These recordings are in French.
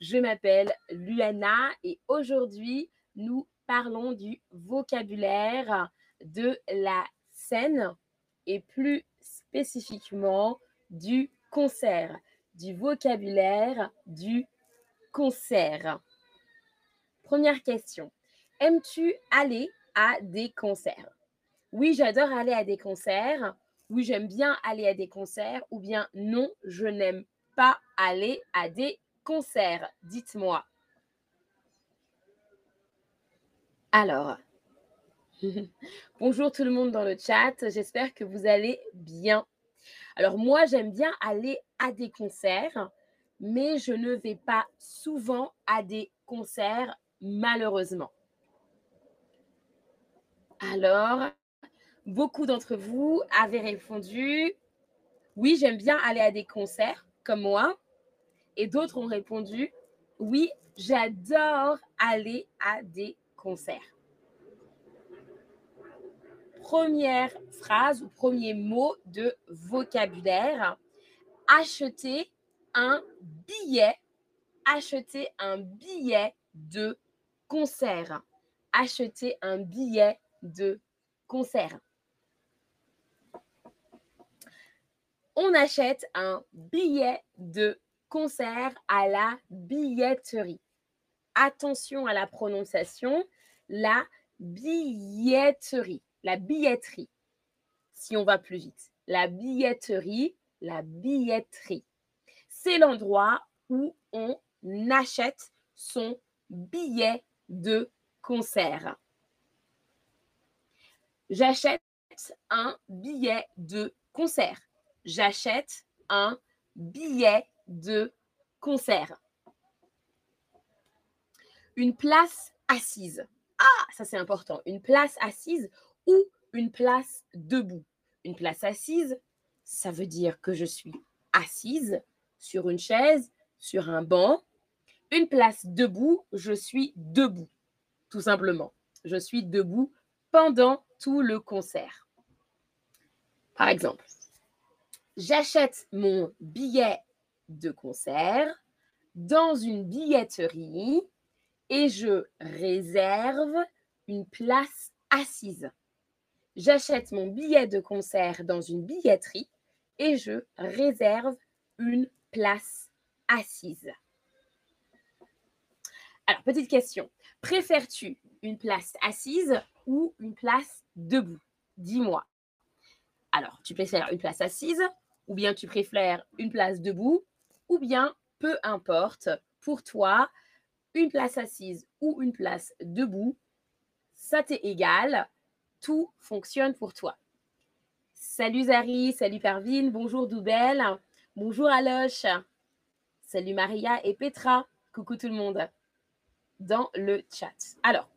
Je m'appelle Luana et aujourd'hui, nous parlons du vocabulaire de la scène et plus spécifiquement du concert, du vocabulaire du concert. Première question. Aimes-tu aller à des concerts? Oui, j'adore aller à des concerts. Oui, j'aime bien aller à des concerts. Ou bien non, je n'aime pas aller à des concerts. Dites-moi. Alors, bonjour tout le monde dans le chat. J'espère que vous allez bien. Alors moi, j'aime bien aller à des concerts, mais je ne vais pas souvent à des concerts, malheureusement. Alors, beaucoup d'entre vous avaient répondu, oui, j'aime bien aller à des concerts, comme moi. Et d'autres ont répondu, oui, j'adore aller à des concerts. Première phrase ou premier mot de vocabulaire, acheter un billet, acheter un billet de concert, acheter un billet de concert. On achète un billet de concert à la billetterie. Attention à la prononciation, la billetterie, la billetterie. Si on va plus vite, la billetterie, la billetterie. C'est l'endroit où on achète son billet de concert. J'achète un billet de concert. J'achète un billet de concert. Une place assise. Ah, ça c'est important. Une place assise ou une place debout. Une place assise, ça veut dire que je suis assise sur une chaise, sur un banc. Une place debout, je suis debout, tout simplement. Je suis debout pendant tout le concert. Par exemple, j'achète mon billet de concert dans une billetterie et je réserve une place assise. J'achète mon billet de concert dans une billetterie et je réserve une place assise. Alors, petite question. Préfères-tu une place assise ou une place debout? Dis-moi. Alors, tu préfères une place assise ou bien tu préfères une place debout ou bien, peu importe, pour toi, une place assise ou une place debout, ça t'est égal, tout fonctionne pour toi. Salut Zari, salut Pervine, bonjour Doubel, bonjour Aloche, salut Maria et Petra, coucou tout le monde dans le chat. Alors,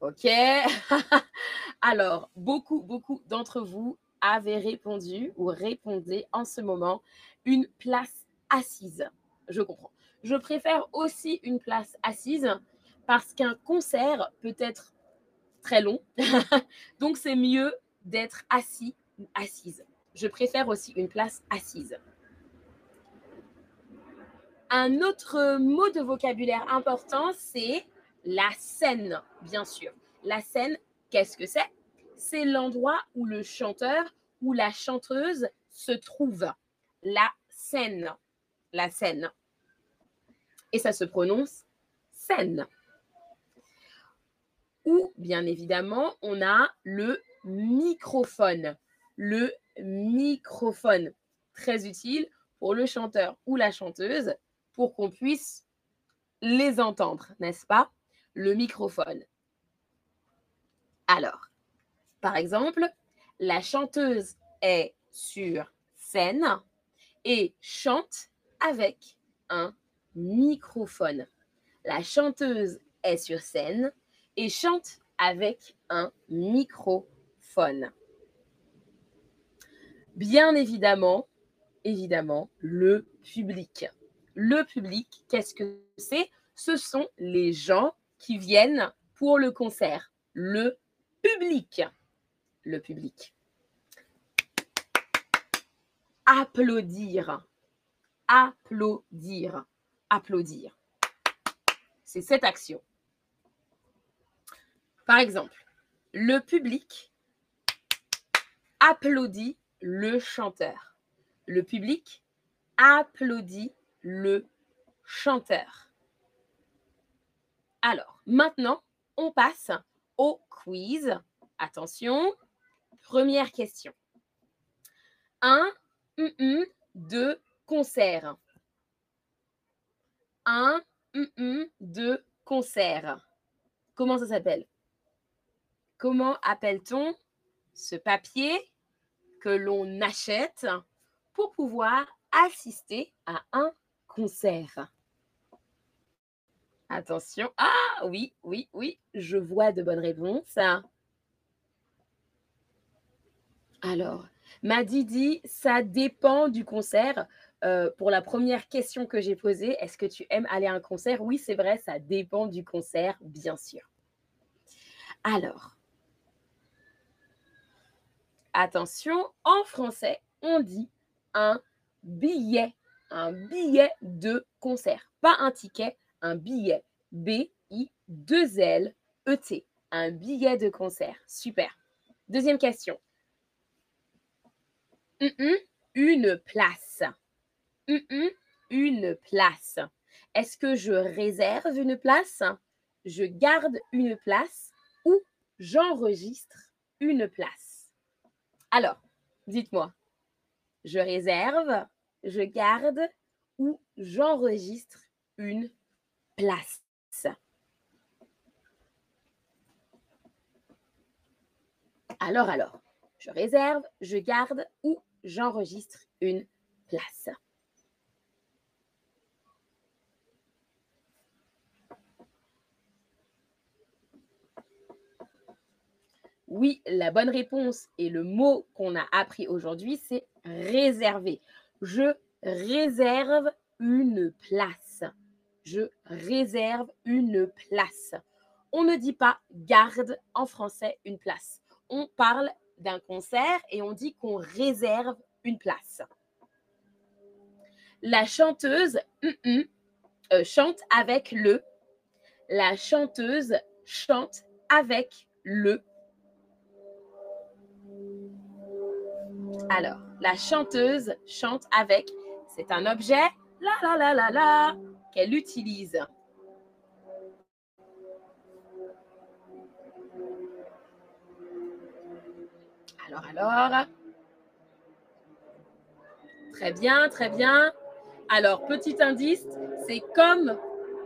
ok, alors beaucoup, beaucoup d'entre vous avez répondu ou répondez en ce moment une place assise. Je comprends. Je préfère aussi une place assise parce qu'un concert peut être très long. Donc, c'est mieux d'être assis ou assise. Je préfère aussi une place assise. Un autre mot de vocabulaire important, c'est la scène, bien sûr. La scène, qu'est-ce que c'est? C'est l'endroit où le chanteur ou la chanteuse se trouve. La scène. La scène. Et ça se prononce scène. Ou bien évidemment, on a le microphone. Le microphone. Très utile pour le chanteur ou la chanteuse pour qu'on puisse les entendre, n'est-ce pas? Le microphone. Alors, par exemple, la chanteuse est sur scène et chante avec un microphone. La chanteuse est sur scène et chante avec un microphone. Bien évidemment, évidemment, le public. Le public, qu'est-ce que c'est? Ce sont les gens qui viennent pour le concert. Le public. Le public. Applaudir. applaudir. Applaudir. C'est cette action. Par exemple, le public applaudit le chanteur. Le public applaudit le chanteur. Alors, maintenant, on passe au quiz. Attention, première question. Un, un, deux concert. Un, un, deux concert. Comment ça s'appelle? Comment appelle-t-on ce papier que l'on achète pour pouvoir assister à un concert? Attention. Ah oui, oui, oui, je vois de bonnes réponses. Alors, Madi dit, ça dépend du concert. Euh, pour la première question que j'ai posée, est-ce que tu aimes aller à un concert? Oui, c'est vrai, ça dépend du concert, bien sûr. Alors, attention, en français, on dit un billet, un billet de concert, pas un ticket, un billet. B-I-2-L-E-T. Un billet de concert. Super. Deuxième question. Une place. une place. Est-ce que je réserve une place? Je garde une place ou j'enregistre une place? Alors, dites-moi. Je réserve, je garde ou j'enregistre une place? Alors, alors, je réserve, je garde ou j'enregistre une place. Oui, la bonne réponse et le mot qu'on a appris aujourd'hui, c'est réserver. Je réserve une place je réserve une place. On ne dit pas garde en français une place. On parle d'un concert et on dit qu'on réserve une place. La chanteuse euh, chante avec le. La chanteuse chante avec le. Alors, la chanteuse chante avec. C'est un objet. La la la la la qu'elle utilise. Alors, alors. Très bien, très bien. Alors, petit indice, c'est comme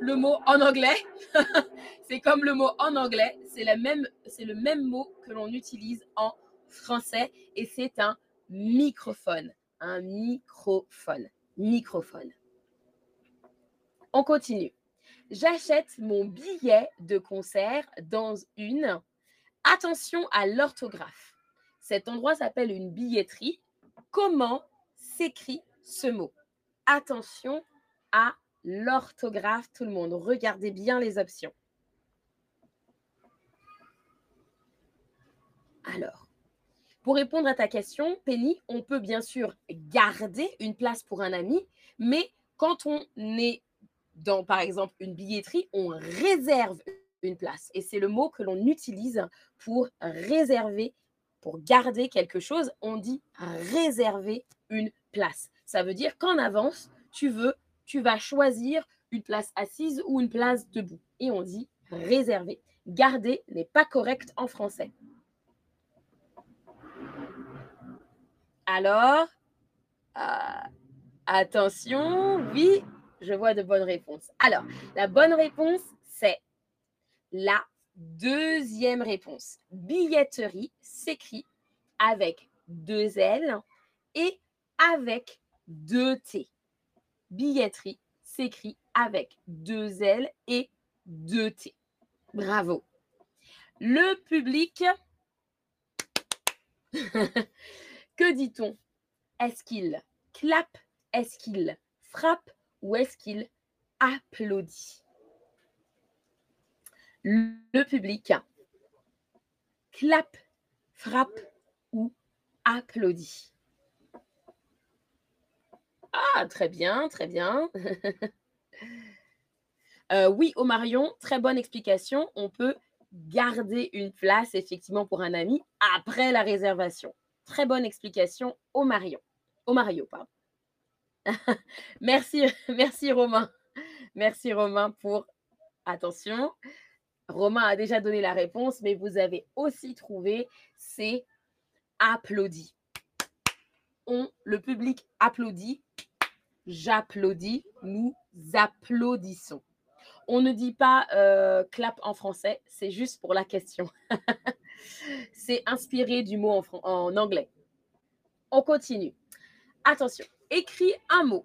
le mot en anglais. c'est comme le mot en anglais. C'est le même mot que l'on utilise en français et c'est un microphone. Un microphone. Microphone. On continue. J'achète mon billet de concert dans une. Attention à l'orthographe. Cet endroit s'appelle une billetterie. Comment s'écrit ce mot? Attention à l'orthographe, tout le monde. Regardez bien les options. Alors, pour répondre à ta question, Penny, on peut bien sûr garder une place pour un ami, mais quand on est dans, par exemple, une billetterie, on réserve une place. Et c'est le mot que l'on utilise pour réserver, pour garder quelque chose. On dit réserver une place. Ça veut dire qu'en avance, tu veux, tu vas choisir une place assise ou une place debout. Et on dit réserver. Garder n'est pas correct en français. Alors, euh, attention, oui, je vois de bonnes réponses. Alors, la bonne réponse, c'est la deuxième réponse. Billetterie s'écrit avec deux L et avec deux T. Billetterie s'écrit avec deux L et deux T. Bravo. Le public, que dit-on? Est-ce qu'il clappe? Est-ce qu'il frappe? Ou est-ce qu'il applaudit? Le public clappe, frappe ou applaudit Ah, très bien, très bien. Euh, oui, au Marion, très bonne explication. On peut garder une place effectivement pour un ami après la réservation. Très bonne explication au Marion. Au Mario, pardon. merci, merci Romain. Merci Romain pour attention. Romain a déjà donné la réponse, mais vous avez aussi trouvé, c'est applaudit. On, le public applaudit, j'applaudis, nous applaudissons. On ne dit pas euh, clap en français, c'est juste pour la question. c'est inspiré du mot en, en anglais. On continue. Attention, écris un mot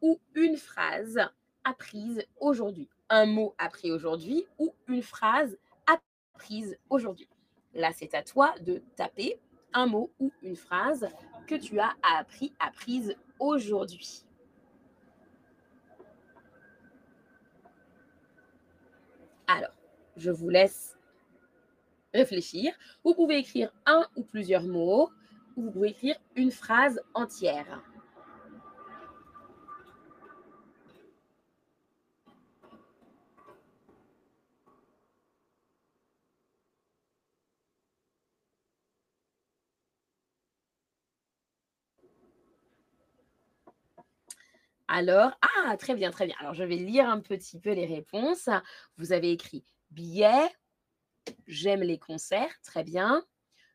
ou une phrase apprise aujourd'hui. Un mot appris aujourd'hui ou une phrase apprise aujourd'hui. Là, c'est à toi de taper un mot ou une phrase que tu as appris, apprise aujourd'hui. Alors, je vous laisse réfléchir. Vous pouvez écrire un ou plusieurs mots, ou vous pouvez écrire une phrase entière. Alors, ah, très bien, très bien. Alors, je vais lire un petit peu les réponses. Vous avez écrit billet, j'aime les concerts, très bien.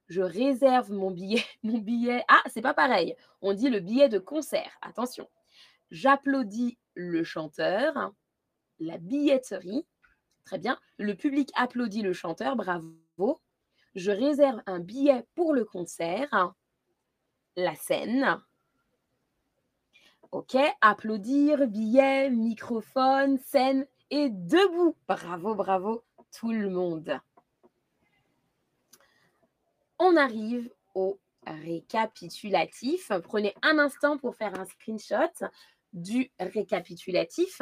Je réserve mon billet, mon billet. Ah, c'est pas pareil. On dit le billet de concert. Attention. J'applaudis le chanteur, la billetterie. Très bien. Le public applaudit le chanteur. Bravo. Je réserve un billet pour le concert. La scène. OK, applaudir, billet, microphone, scène et debout. Bravo, bravo tout le monde. On arrive au récapitulatif. Prenez un instant pour faire un screenshot du récapitulatif.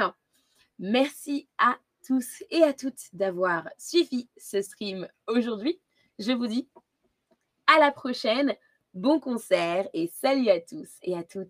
Merci à tous et à toutes d'avoir suivi ce stream aujourd'hui. Je vous dis à la prochaine. Bon concert et salut à tous et à toutes.